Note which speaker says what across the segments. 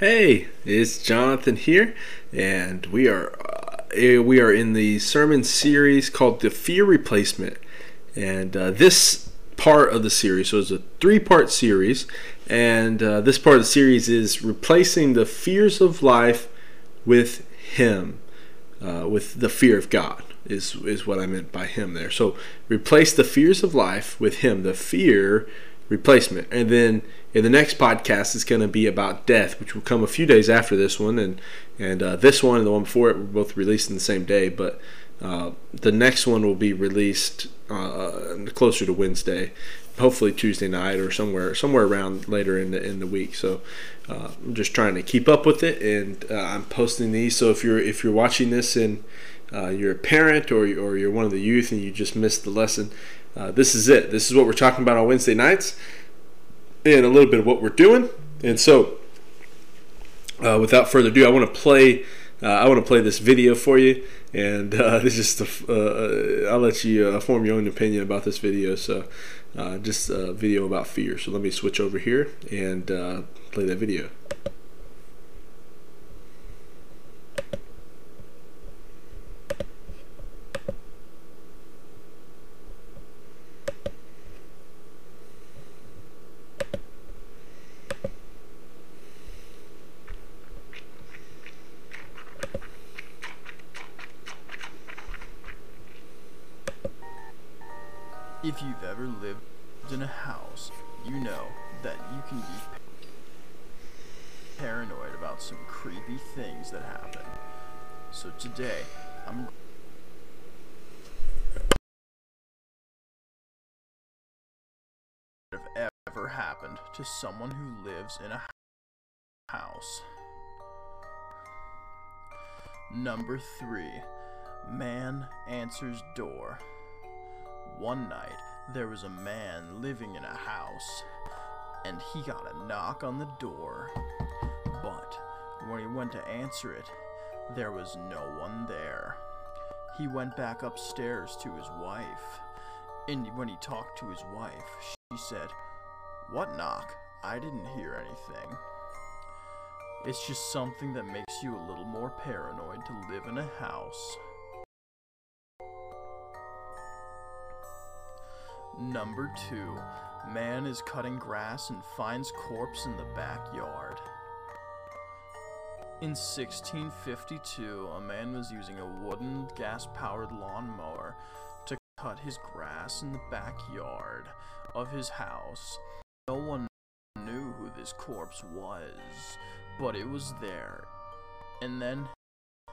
Speaker 1: Hey, it's Jonathan here, and we are uh, we are in the sermon series called the Fear Replacement, and uh, this part of the series. So it's a three-part series, and uh, this part of the series is replacing the fears of life with Him, uh, with the fear of God. Is is what I meant by Him there. So replace the fears of life with Him, the fear replacement. And then in the next podcast, it's going to be about death, which will come a few days after this one. And and uh, this one and the one before it were both released in the same day. But uh, the next one will be released uh, closer to Wednesday, hopefully Tuesday night or somewhere somewhere around later in the in the week. So uh, I'm just trying to keep up with it, and uh, I'm posting these. So if you're if you're watching this and uh, you're a parent or or you're one of the youth and you just missed the lesson, uh, this is it. This is what we're talking about on Wednesday nights, and a little bit of what we're doing. And so, uh, without further ado, I want to play. Uh, I want to play this video for you, and uh, this is just. A, uh, I'll let you form your own opinion about this video. So, just a video about fear. So let me switch over here and play that video.
Speaker 2: Someone who lives in a house. Number 3. Man answers door. One night, there was a man living in a house, and he got a knock on the door. But when he went to answer it, there was no one there. He went back upstairs to his wife, and when he talked to his wife, she said, What knock? I didn't hear anything. It's just something that makes you a little more paranoid to live in a house. Number 2. Man is cutting grass and finds corpse in the backyard. In 1652, a man was using a wooden gas-powered lawnmower to cut his grass in the backyard of his house. No one this corpse was, but it was there. And then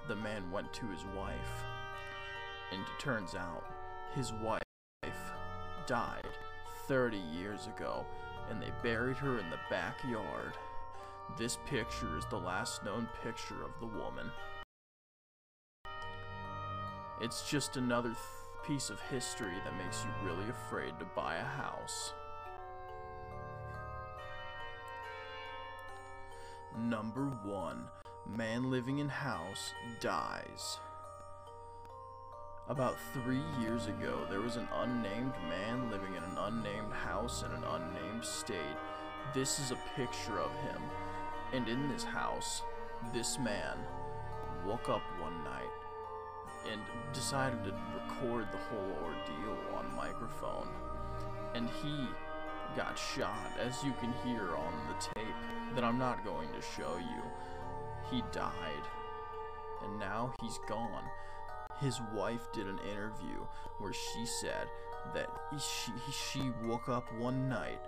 Speaker 2: the man went to his wife. And it turns out, his wife died 30 years ago, and they buried her in the backyard. This picture is the last known picture of the woman. It's just another piece of history that makes you really afraid to buy a house. Number 1. Man living in house dies. About three years ago, there was an unnamed man living in an unnamed house in an unnamed state. This is a picture of him. And in this house, this man woke up one night and decided to record the whole ordeal on microphone. And he got shot, as you can hear on the tape that I'm not going to show you. He died. And now he's gone his wife did an interview where she said that she, she woke up one night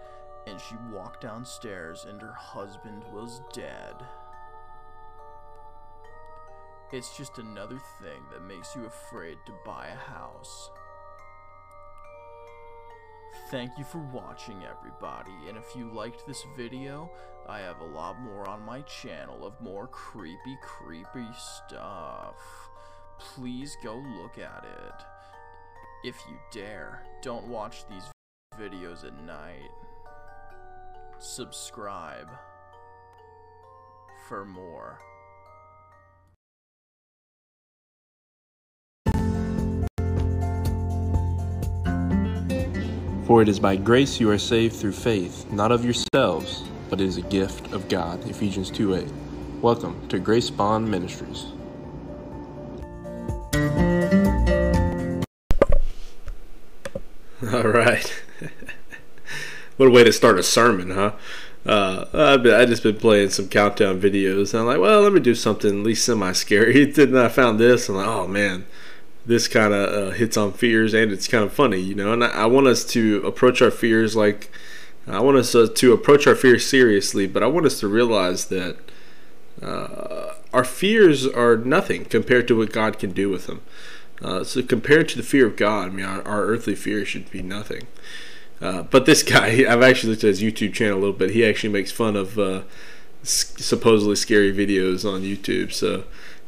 Speaker 2: and she walked downstairs and her husband was dead. It's just another thing that makes you afraid to buy a house. Thank you for watching everybody, and if you liked this video, I have a lot more on my channel of more creepy, creepy stuff please go look at it. If you dare, don't watch these videos at night. Subscribe for more.
Speaker 1: For it is by grace you are saved through faith, not of yourselves, but it is a gift of God. Ephesians 2 8. Welcome to Grace Bond Ministries. All right. what a way to start a sermon, huh? Uh, I've, been, I've just been playing some countdown videos, and I'm like, well, let me do something at least semi-scary. Then I found this, and I'm like, oh man, this kind of uh, hits on fears, and it's kind of funny, you know. And I, I, want us to approach our fears like I want us uh, to approach our fears seriously, but I want us to realize that uh, our fears are nothing compared to what God can do with them. Uh, so compared to the fear of God, I mean, our, our earthly fear should be nothing. Uh, but this guy, I've actually looked at his YouTube channel a little bit. He actually makes fun of uh, supposedly scary videos on YouTube. So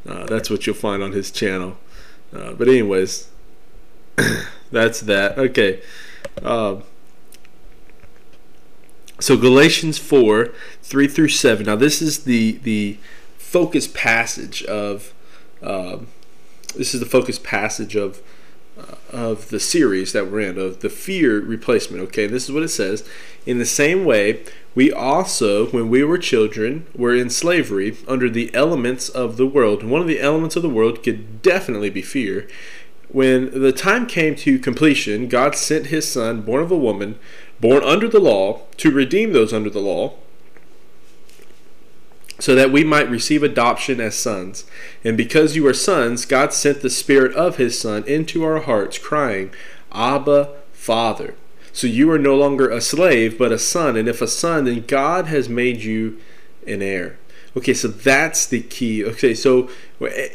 Speaker 1: uh, that's what you'll find on his channel. Uh, but anyways, that's that. Okay. Um, so Galatians four three through seven. Now this is the the focus passage of. Um, this is the focus passage of of the series that we're in of the fear replacement okay? This is what it says. In the same way we also when we were children were in slavery under the elements of the world. One of the elements of the world could definitely be fear. When the time came to completion god sent his son born of a woman born under the law to redeem those under the law so that we might receive adoption as sons. And because you are sons, God sent the Spirit of His Son into our hearts, crying, Abba, Father. So you are no longer a slave, but a son. And if a son, then God has made you an heir. Okay, so that's the key. Okay, so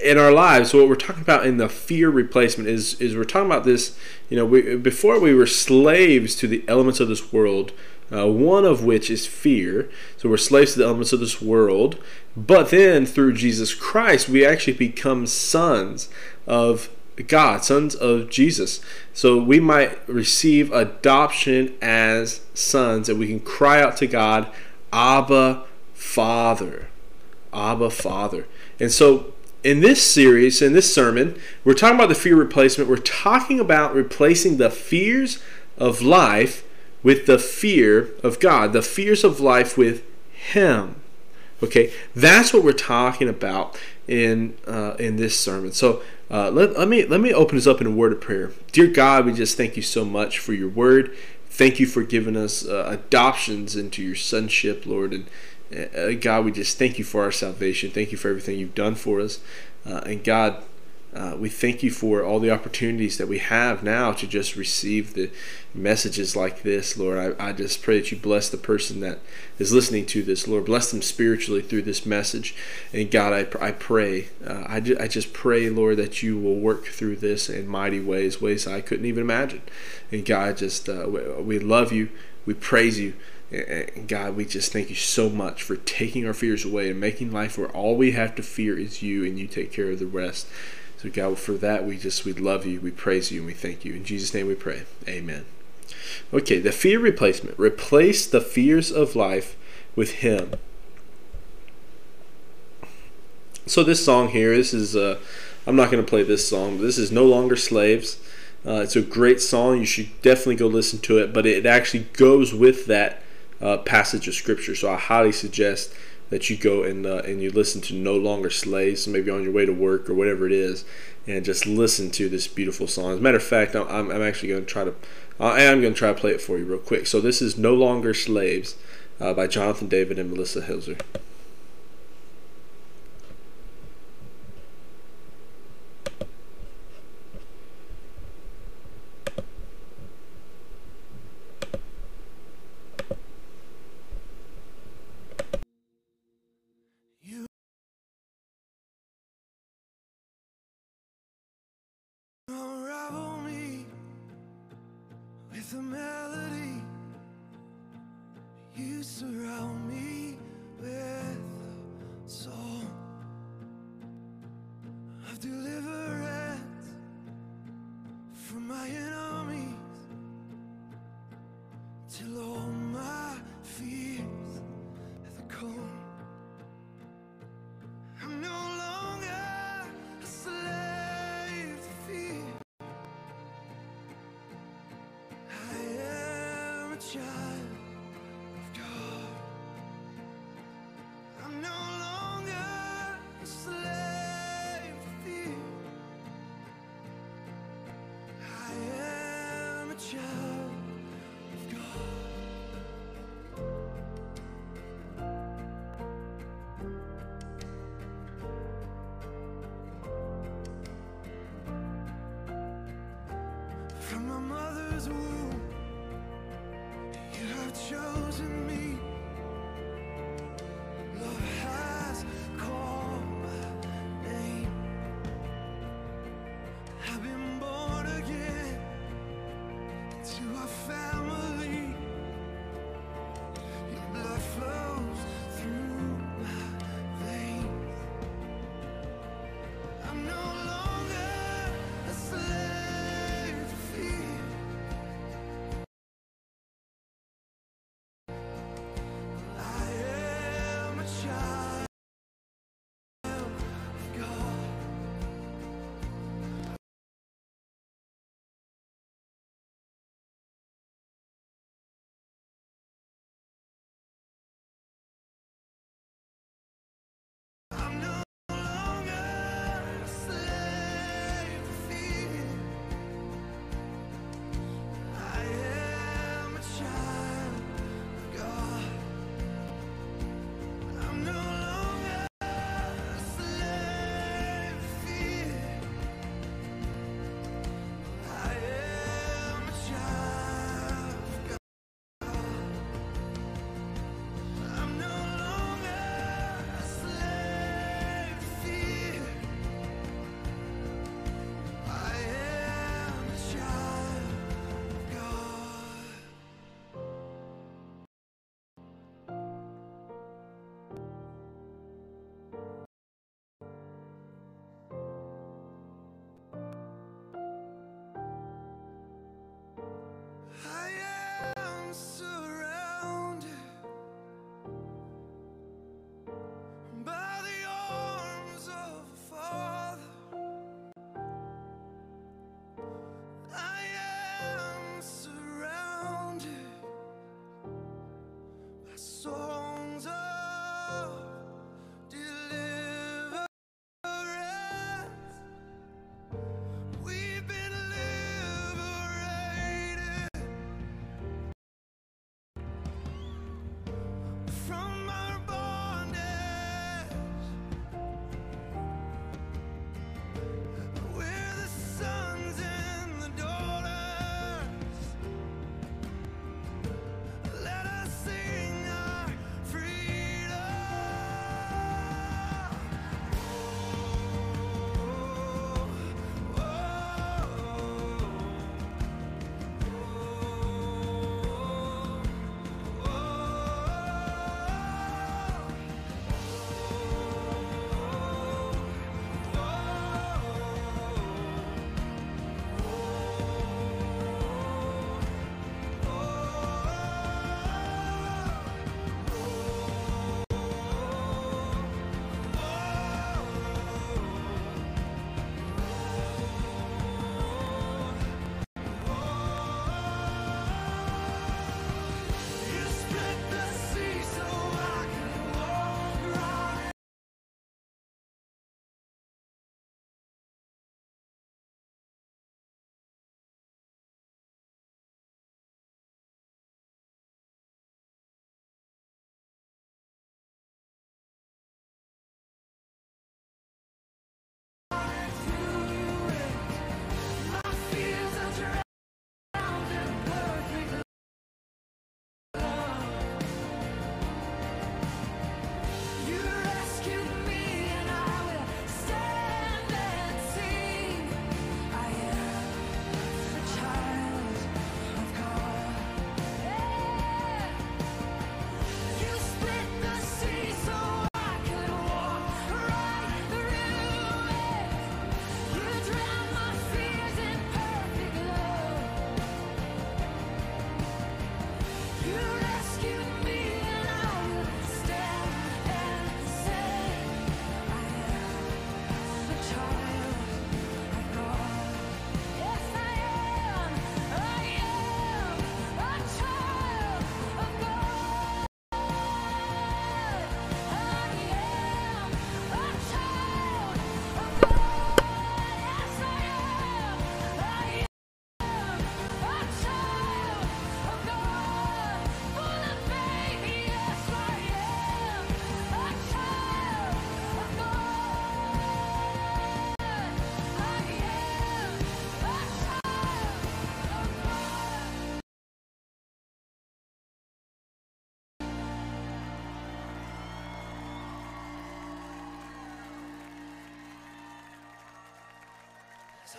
Speaker 1: in our lives, what we're talking about in the fear replacement is is we're talking about this. You know, we, before we were slaves to the elements of this world, uh, one of which is fear. So we're slaves to the elements of this world. But then through Jesus Christ, we actually become sons of God, sons of Jesus. So we might receive adoption as sons, and we can cry out to God, Abba, Father. Abba, Father. And so in this series, in this sermon, we're talking about the fear replacement. We're talking about replacing the fears of life with the fear of God, the fears of life with Him. Okay, that's what we're talking about in uh, in this sermon. So uh, let, let me let me open this up in a word of prayer. Dear God, we just thank you so much for your word. Thank you for giving us uh, adoptions into your sonship, Lord. And uh, God, we just thank you for our salvation. Thank you for everything you've done for us. Uh, and God, uh, we thank you for all the opportunities that we have now to just receive the messages like this, Lord. I, I just pray that you bless the person that is listening to this, Lord. Bless them spiritually through this message. And God, I, I pray, uh, I, ju- I just pray, Lord, that you will work through this in mighty ways, ways I couldn't even imagine. And God, just uh, we, we love you, we praise you. And God, we just thank you so much for taking our fears away and making life where all we have to fear is you and you take care of the rest. So God, for that we just we love you, we praise you, and we thank you. In Jesus' name we pray. Amen. Okay, the fear replacement. Replace the fears of life with him. So this song here, this is uh I'm not going to play this song, but this is No Longer Slaves. Uh, it's a great song. You should definitely go listen to it, but it actually goes with that uh, passage of scripture. So I highly suggest that you go and uh, and you listen to No Longer Slaves, maybe on your way to work or whatever it is, and just listen to this beautiful song. As a matter of fact, I'm, I'm actually going to try to I am going to try to play it for you real quick. So this is No Longer Slaves uh, by Jonathan David and Melissa Helser. From
Speaker 3: my mother's womb, you have chosen me.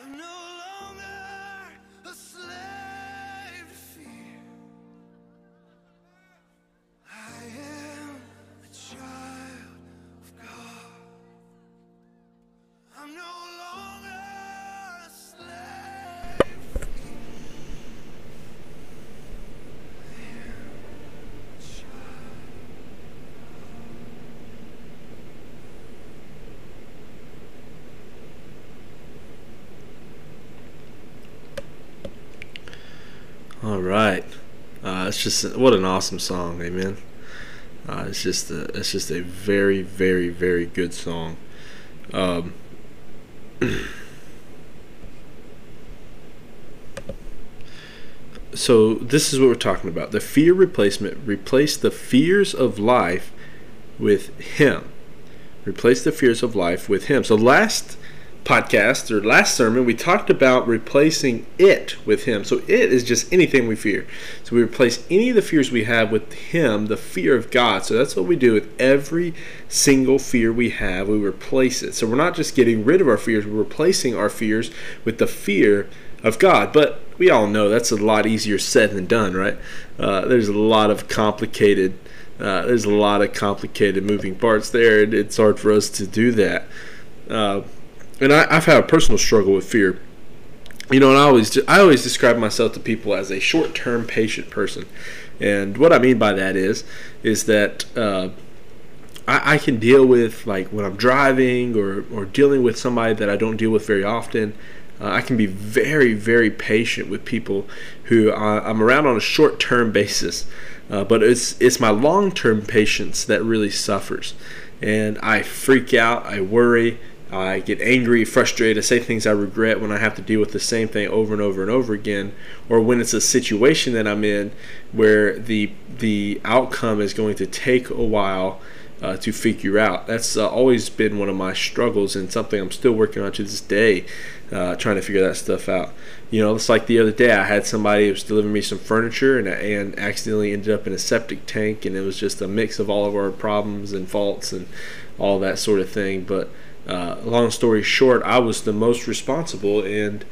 Speaker 3: No
Speaker 1: just what an awesome song, amen. Uh, it's just a, it's just a very very very good song. Um, so this is what we're talking about: the fear replacement. Replace the fears of life with Him. Replace the fears of life with Him. So last podcast or last sermon, we talked about replacing it with Him. So it is just anything we fear. So we replace any of the fears we have with Him, the fear of God. So that's what we do with every single fear we have. We replace it. So we're not just getting rid of our fears, we're replacing our fears with the fear of God. But we all know that's a lot easier said than done, right? Uh, there's a lot of complicated. Uh, there's a lot of complicated moving parts there, and it's hard for us to do that. Uh, and I, I've had a personal struggle with fear. You know, and I always I always describe myself to people as a short-term patient person, and what I mean by that is is that uh, I, I can deal with like when I'm driving or or dealing with somebody that I don't deal with very often. Uh, I can be very very patient with people who I, I'm around on a short-term basis, uh, but it's it's my long-term patience that really suffers, and I freak out, I worry. I get angry, frustrated, say things I regret when I have to deal with the same thing over and over and over again, or when it's a situation that I'm in where the the outcome is going to take a while uh, to figure out. That's uh, always been one of my struggles and something I'm still working on to this day, uh, trying to figure that stuff out. You know, it's like the other day I had somebody who was delivering me some furniture and, and accidentally ended up in a septic tank, and it was just a mix of all of our problems and faults and all that sort of thing. But uh, long story short, I was the most responsible, and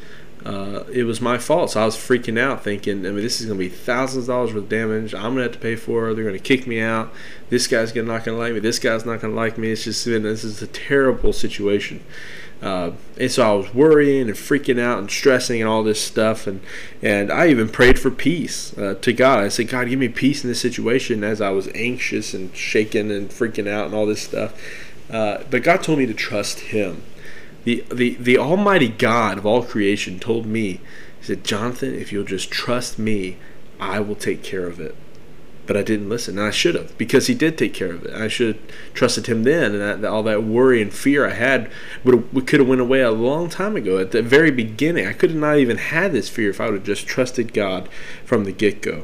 Speaker 1: uh, it was my fault. So I was freaking out, thinking, I mean, this is going to be thousands of dollars worth of damage. I'm going to have to pay for it. They're going to kick me out. This guy's gonna, not going to like me. This guy's not going to like me. It's just been, this is a terrible situation. Uh, and so I was worrying and freaking out and stressing and all this stuff, and and I even prayed for peace uh, to God. I said, God, give me peace in this situation as I was anxious and shaking and freaking out and all this stuff. Uh, but God told me to trust Him. The, the, the Almighty God of all creation told me, He said, Jonathan, if you'll just trust me, I will take care of it. But I didn't listen, and I should have, because He did take care of it. I should have trusted Him then, and all that worry and fear I had would could have went away a long time ago. At the very beginning, I could have not even had this fear if I would have just trusted God from the get go.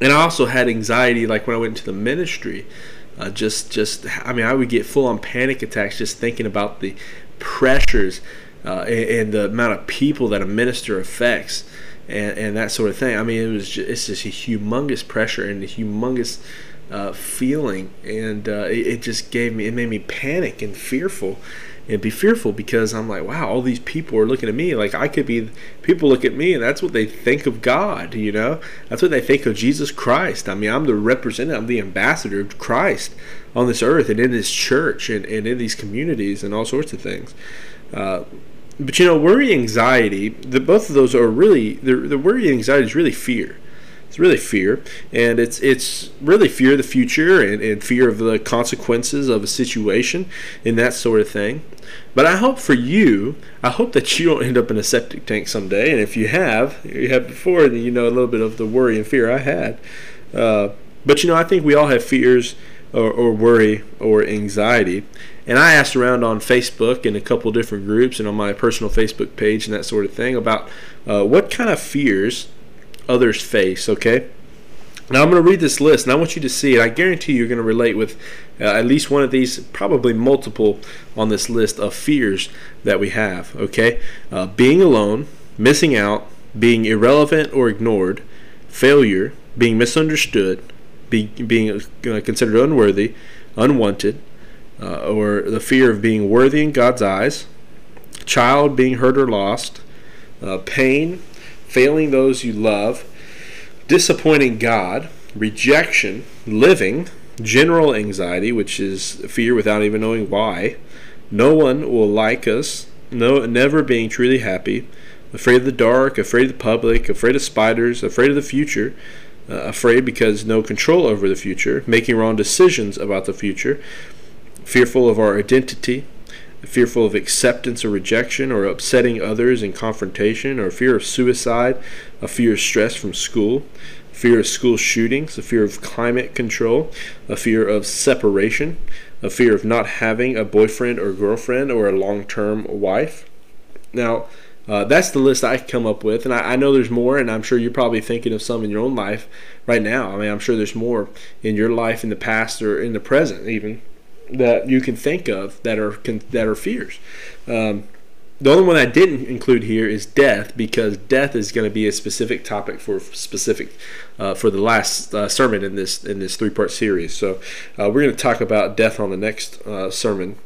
Speaker 1: And I also had anxiety, like when I went into the ministry. Uh, just, just, I mean, I would get full on panic attacks just thinking about the pressures uh, and, and, the amount of people that a minister affects and, and that sort of thing. I mean, it was just, it's just a humongous pressure and a humongous uh, feeling, and uh, it, it, just gave me, it made me panic and fearful. And be fearful because I'm like, wow, all these people are looking at me like I could be. People look at me, and that's what they think of God. You know, that's what they think of Jesus Christ. I mean, I'm the representative, I'm the ambassador of Christ on this earth and in this church and, and in these communities and all sorts of things. Uh, but you know, worry, anxiety, the both of those are really the the worry and anxiety is really fear. It's really fear, and it's it's really fear of the future and, and fear of the consequences of a situation and that sort of thing. But I hope for you, I hope that you don't end up in a septic tank someday. And if you have, you have before, then you know a little bit of the worry and fear I had. Uh, but you know, I think we all have fears or, or worry or anxiety. And I asked around on Facebook in a couple different groups and on my personal Facebook page and that sort of thing about uh, what kind of fears others face, okay? Now I'm going to read this list, and I want you to see it. I guarantee you're going to relate with uh, at least one of these, probably multiple on this list of fears that we have. Okay, uh, being alone, missing out, being irrelevant or ignored, failure, being misunderstood, be, being uh, considered unworthy, unwanted, uh, or the fear of being worthy in God's eyes, child being hurt or lost, uh, pain, failing those you love, disappointing God, rejection, living, general anxiety, which is fear without even knowing why, no one will like us, no, never being truly happy, afraid of the dark, afraid of the public, afraid of spiders, afraid of the future, uh, afraid because no control over the future, making wrong decisions about the future, fearful of our identity, fearful of acceptance or rejection, or upsetting others in confrontation, or fear of suicide, a fear of stress from school, fear of school shootings, a fear of climate control, a fear of separation, a fear of not having a boyfriend or girlfriend or a long term wife. Now, uh, that's the list I come up with, and I, I, know there's more, and I'm sure you're probably thinking of some in your own life right now. I mean, I'm sure there's more in your life in the past or in the present, even that you can think of that are that are fears. Um, the only one I didn't include here is death because death is going to be a specific topic for specific uh, for the last uh, sermon in this in this three part series. So uh, we're going to talk about death on the next uh, sermon.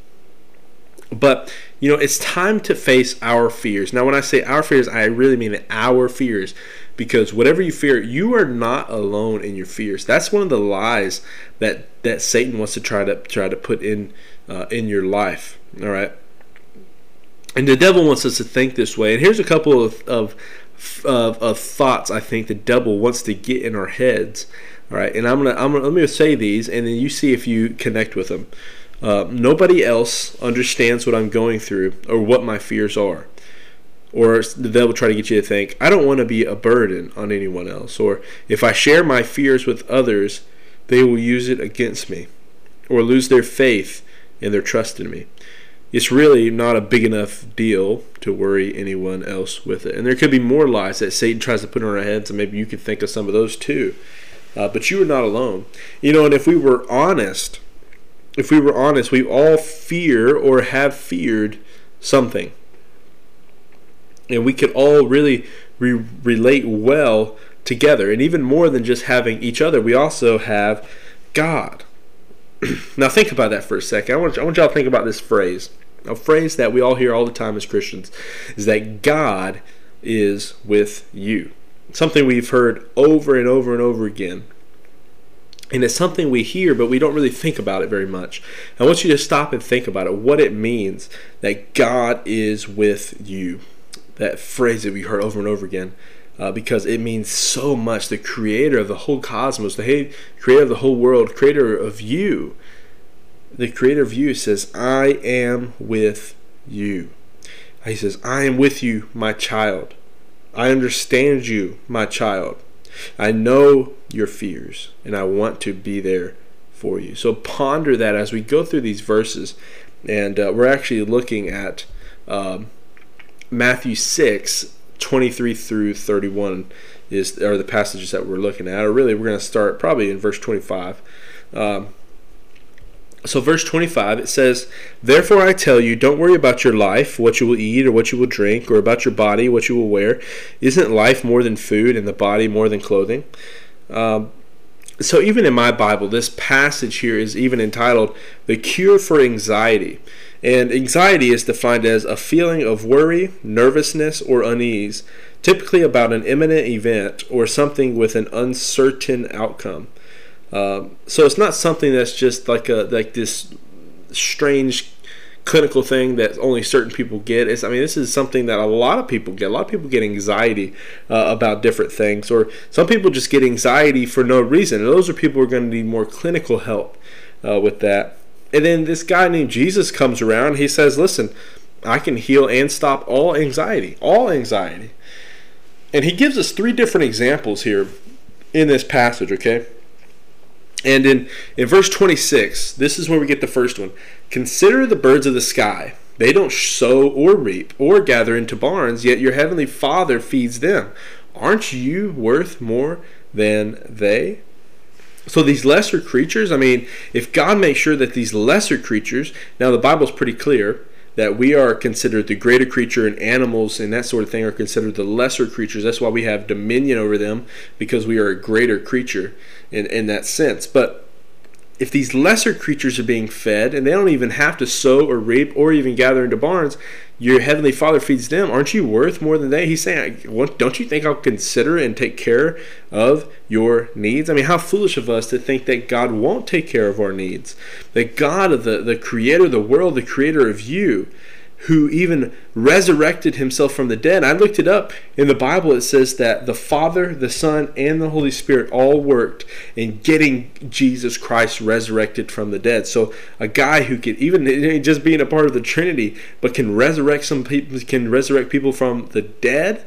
Speaker 1: But you know, it's time to face our fears. Now, when I say our fears, I really mean our fears because whatever you fear, you are not alone in your fears. That's one of the lies that that Satan wants to try to try to put in uh, in your life. All right. And the devil wants us to think this way. And here's a couple of, of, of, of thoughts I think the devil wants to get in our heads. All right. And I'm gonna I'm gonna let me say these, and then you see if you connect with them. Uh, nobody else understands what I'm going through or what my fears are. Or the devil try to get you to think, I don't want to be a burden on anyone else. Or if I share my fears with others, they will use it against me or lose their faith and their trust in me. It's really not a big enough deal to worry anyone else with it. And there could be more lies that Satan tries to put in our heads, and maybe you could think of some of those too. Uh, but you are not alone. You know, and if we were honest, if we were honest, we all fear or have feared something. And we could all really re- relate well together. And even more than just having each other, we also have God. now, think about that for a second. I want, I want y'all to think about this phrase. A phrase that we all hear all the time as Christians is that God is with you. Something we've heard over and over and over again and it's something we hear, but we don't really think about it very much. I want you to stop and think about it, what it means that God is with you. That phrase that we heard over and over again, uh, because it means so much. The creator of the whole cosmos, the creator of the whole world, creator of you. The creator of you says, I am with you. He says, I am with you, my child. I understand you, my child. I know your fears, and I want to be there for you. So ponder that as we go through these verses, and uh, we're actually looking at um, Matthew 6, 23 through 31 is are the passages that we're looking at. Or really, we're going to start probably in verse 25. Um, so, verse 25, it says, Therefore I tell you, don't worry about your life, what you will eat or what you will drink, or about your body, what you will wear. Isn't life more than food, and the body more than clothing? Um, so, even in my Bible, this passage here is even entitled The Cure for Anxiety. And anxiety is defined as a feeling of worry, nervousness, or unease, typically about an imminent event or something with an uncertain outcome. Um, so it's not something that's just like a like this strange clinical thing that only certain people get. It's, I mean, this is something that a lot of people get. A lot of people get anxiety uh, about different things, or some people just get anxiety for no reason. And those are people who are going to need more clinical help uh, with that. And then this guy named Jesus comes around. He says, "Listen, I can heal and stop all anxiety, all anxiety." And he gives us three different examples here in this passage. Okay. And in, in verse 26, this is where we get the first one. Consider the birds of the sky. They don't sow or reap or gather into barns, yet your heavenly Father feeds them. Aren't you worth more than they? So these lesser creatures, I mean, if God makes sure that these lesser creatures, now the Bible's pretty clear that we are considered the greater creature and animals and that sort of thing are considered the lesser creatures. That's why we have dominion over them because we are a greater creature in, in that sense. But if these lesser creatures are being fed and they don't even have to sow or reap or even gather into barns, your heavenly Father feeds them. Aren't you worth more than they? He's saying, don't you think I'll consider and take care of your needs? I mean, how foolish of us to think that God won't take care of our needs. That God, of the, the creator of the world, the creator of you, who even resurrected himself from the dead. I looked it up in the Bible. It says that the Father, the Son, and the Holy Spirit all worked in getting Jesus Christ resurrected from the dead. So a guy who could even just being a part of the Trinity, but can resurrect some people, can resurrect people from the dead.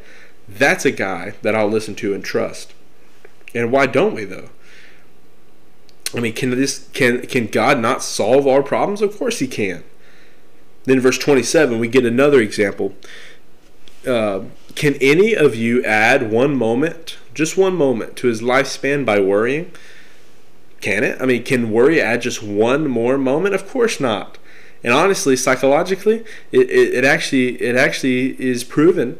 Speaker 1: That's a guy that I'll listen to and trust. And why don't we though? I mean, can this can can God not solve our problems? Of course He can. Then, verse 27, we get another example. Uh, can any of you add one moment, just one moment, to his lifespan by worrying? Can it? I mean, can worry add just one more moment? Of course not. And honestly, psychologically, it, it, it actually it actually is proven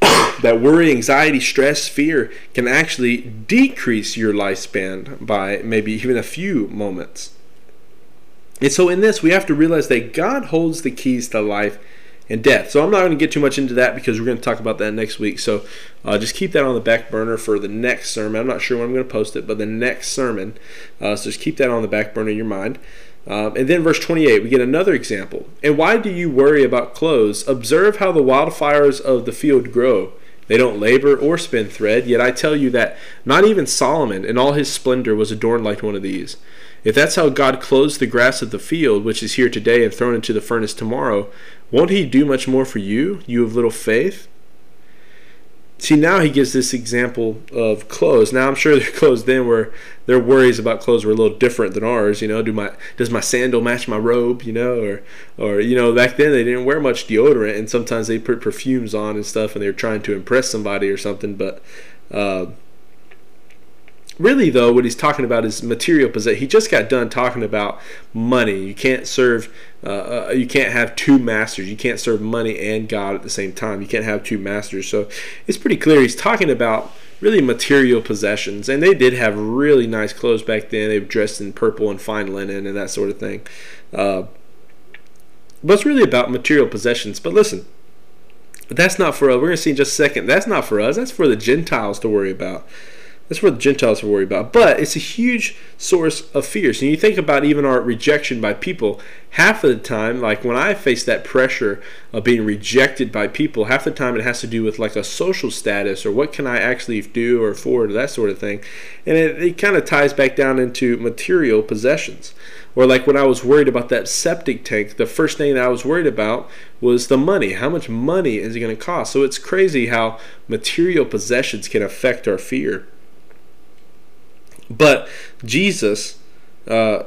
Speaker 1: that worry, anxiety, stress, fear can actually decrease your lifespan by maybe even a few moments. And so in this, we have to realize that God holds the keys to life and death. So I'm not going to get too much into that because we're going to talk about that next week. So uh, just keep that on the back burner for the next sermon. I'm not sure when I'm going to post it, but the next sermon. Uh, so just keep that on the back burner in your mind. Um, and then verse 28, we get another example. And why do you worry about clothes? Observe how the wildflowers of the field grow. They don't labor or spin thread, yet I tell you that not even Solomon in all his splendor was adorned like one of these. If that's how God clothes the grass of the field, which is here today and thrown into the furnace tomorrow, won't He do much more for you, you of little faith? See, now he gives this example of clothes. Now, I'm sure their clothes then were their worries about clothes were a little different than ours. You know, do my does my sandal match my robe? You know, or or you know, back then they didn't wear much deodorant, and sometimes they put perfumes on and stuff, and they were trying to impress somebody or something. But uh, really though what he's talking about is material possession. He just got done talking about money. You can't serve uh, uh, you can't have two masters. You can't serve money and god at the same time. You can't have two masters. So it's pretty clear he's talking about really material possessions. And they did have really nice clothes back then. They were dressed in purple and fine linen and that sort of thing. Uh, but it's really about material possessions. But listen that's not for us we're going to see in just a second that's not for us. That's for the gentiles to worry about that's what the Gentiles are worried about. But it's a huge source of fears. And you think about even our rejection by people, half of the time, like when I face that pressure of being rejected by people, half the time it has to do with like a social status or what can I actually do or afford or that sort of thing. And it, it kind of ties back down into material possessions. Or like when I was worried about that septic tank, the first thing that I was worried about was the money. How much money is it going to cost? So it's crazy how material possessions can affect our fear. But Jesus, uh,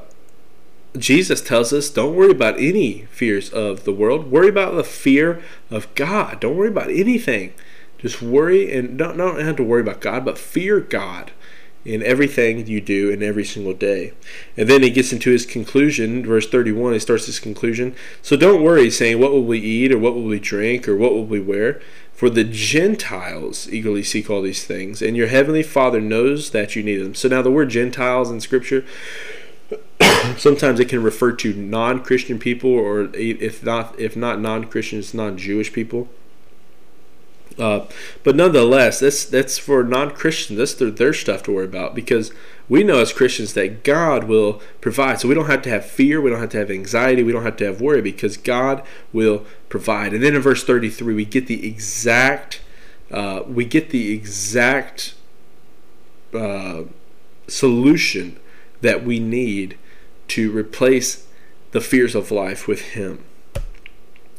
Speaker 1: Jesus tells us, don't worry about any fears of the world. Worry about the fear of God. Don't worry about anything. Just worry and don't, don't have to worry about God, but fear God in everything you do in every single day. And then he gets into his conclusion, verse 31, he starts his conclusion. So don't worry, saying, What will we eat, or what will we drink, or what will we wear? For the Gentiles eagerly seek all these things, and your heavenly Father knows that you need them. So now the word Gentiles in Scripture, sometimes it can refer to non-Christian people, or if not if not non-Christians, non-Jewish people. Uh, but nonetheless, that's that's for non-Christians. That's their, their stuff to worry about because we know as Christians that God will provide. So we don't have to have fear. We don't have to have anxiety. We don't have to have worry because God will provide. And then in verse 33, we get the exact uh, we get the exact uh, solution that we need to replace the fears of life with Him.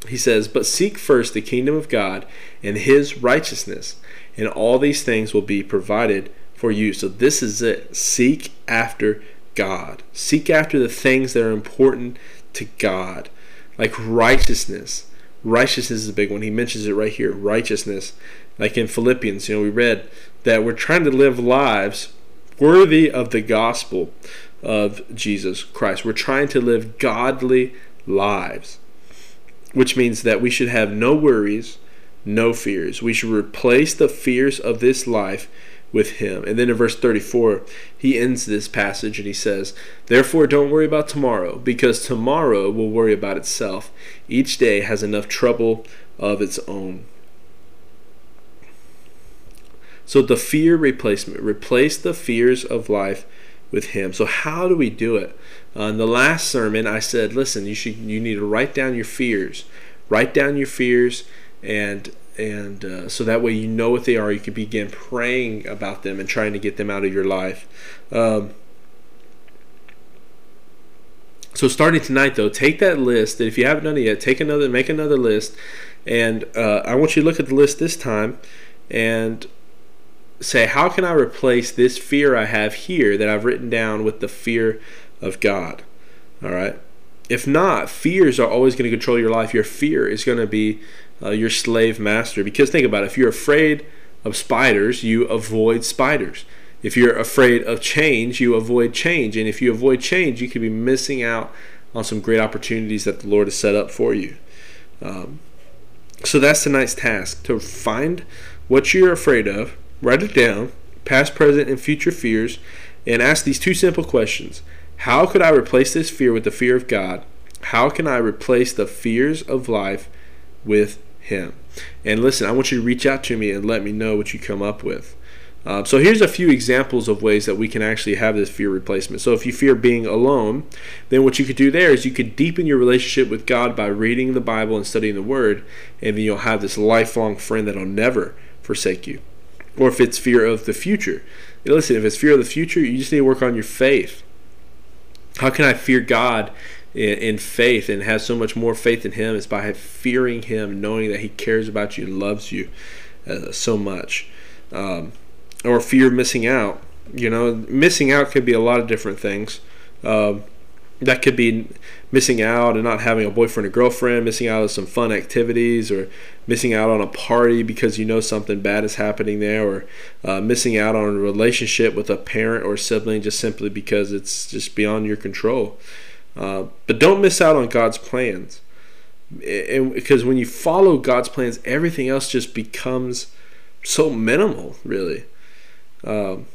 Speaker 1: He says, But seek first the kingdom of God and His righteousness, and all these things will be provided for you. So this is it. Seek after God. Seek after the things that are important to God, like righteousness. Righteousness is a big one. He mentions it right here. Righteousness. Like in Philippians, you know, we read that we're trying to live lives worthy of the gospel of Jesus Christ. We're trying to live godly lives, which means that we should have no worries, no fears. We should replace the fears of this life with him. And then in verse 34, he ends this passage and he says, Therefore, don't worry about tomorrow, because tomorrow will worry about itself. Each day has enough trouble of its own. So, the fear replacement, replace the fears of life with him. So, how do we do it? Uh, in the last sermon, I said, listen, you should you need to write down your fears. Write down your fears and and uh, so that way you know what they are. You can begin praying about them and trying to get them out of your life. Um, so starting tonight, though, take that list. If you haven't done it yet, take another, make another list, and uh, I want you to look at the list this time and say, how can I replace this fear I have here that I've written down with the fear of God? All right. If not, fears are always going to control your life. Your fear is going to be uh, your slave master. Because think about it, if you're afraid of spiders, you avoid spiders. If you're afraid of change, you avoid change. And if you avoid change, you could be missing out on some great opportunities that the Lord has set up for you. Um, so that's tonight's task to find what you're afraid of, write it down, past, present, and future fears, and ask these two simple questions How could I replace this fear with the fear of God? How can I replace the fears of life with him. And listen, I want you to reach out to me and let me know what you come up with. Um, so here's a few examples of ways that we can actually have this fear replacement. So if you fear being alone, then what you could do there is you could deepen your relationship with God by reading the Bible and studying the Word, and then you'll have this lifelong friend that'll never forsake you. Or if it's fear of the future, listen, if it's fear of the future, you just need to work on your faith. How can I fear God in, in faith and have so much more faith in Him is by fearing Him, knowing that He cares about you, and loves you uh, so much. Um, or fear missing out. You know, missing out could be a lot of different things. Um, that could be missing out and not having a boyfriend or girlfriend, missing out on some fun activities, or missing out on a party because you know something bad is happening there, or uh, missing out on a relationship with a parent or sibling just simply because it's just beyond your control. Uh, but don't miss out on God's plans. And because when you follow God's plans, everything else just becomes so minimal, really. Um,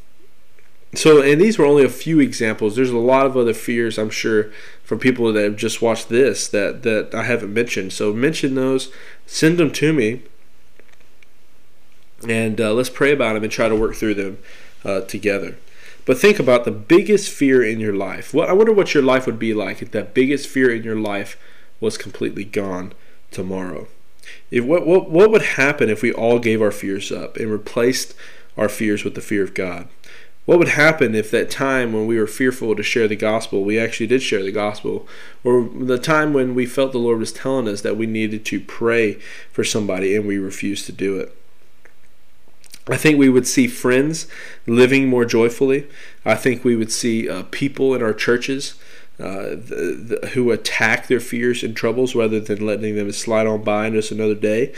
Speaker 1: so, and these were only a few examples. There's a lot of other fears, I'm sure, from people that have just watched this that that I haven't mentioned. So, mention those, send them to me, and uh, let's pray about them and try to work through them uh, together. But think about the biggest fear in your life. What I wonder what your life would be like if that biggest fear in your life was completely gone tomorrow. If what what what would happen if we all gave our fears up and replaced our fears with the fear of God? What would happen if that time when we were fearful to share the gospel, we actually did share the gospel? Or the time when we felt the Lord was telling us that we needed to pray for somebody and we refused to do it? I think we would see friends living more joyfully. I think we would see uh, people in our churches uh, the, the, who attack their fears and troubles rather than letting them slide on by just another day.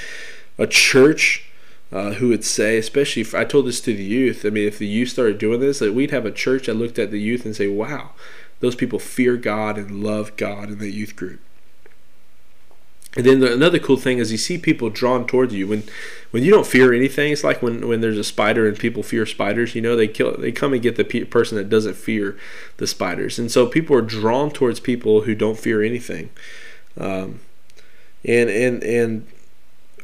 Speaker 1: A church uh, who would say, especially if I told this to the youth, I mean, if the youth started doing this, that we'd have a church that looked at the youth and say, wow, those people fear God and love God in the youth group. And then the, another cool thing is you see people drawn towards you when when you don't fear anything. It's like when, when there's a spider and people fear spiders. You know, they kill they come and get the pe- person that doesn't fear the spiders, and so people are drawn towards people who don't fear anything. Um, and and and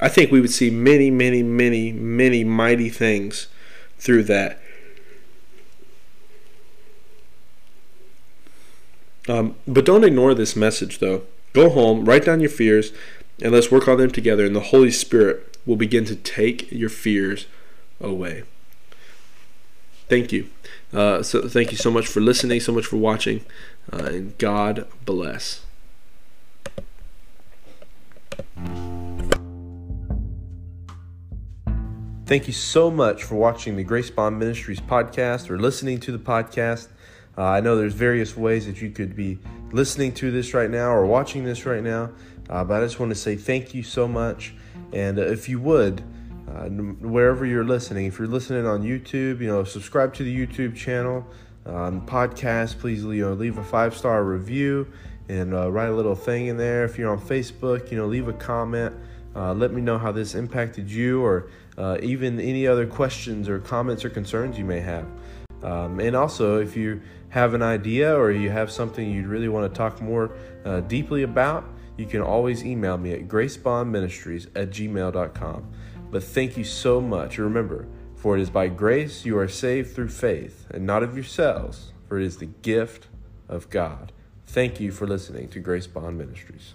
Speaker 1: I think we would see many many many many mighty things through that. Um, but don't ignore this message though. Go home, write down your fears, and let's work on them together, and the Holy Spirit will begin to take your fears away. Thank you. Uh, so thank you so much for listening, so much for watching, uh, and God bless. Thank you so much for watching the Grace Bond Ministries podcast or listening to the podcast. Uh, I know there's various ways that you could be listening to this right now or watching this right now, uh, but I just want to say thank you so much. And uh, if you would, uh, wherever you're listening, if you're listening on YouTube, you know, subscribe to the YouTube channel, um, podcast. Please, you know, leave a five star review and uh, write a little thing in there. If you're on Facebook, you know, leave a comment. Uh, let me know how this impacted you or uh, even any other questions or comments or concerns you may have. Um, and also, if you have an idea or you have something you'd really want to talk more uh, deeply about, you can always email me at gracebondministries at gmail.com. But thank you so much. Remember, for it is by grace you are saved through faith, and not of yourselves, for it is the gift of God. Thank you for listening to Grace Bond Ministries.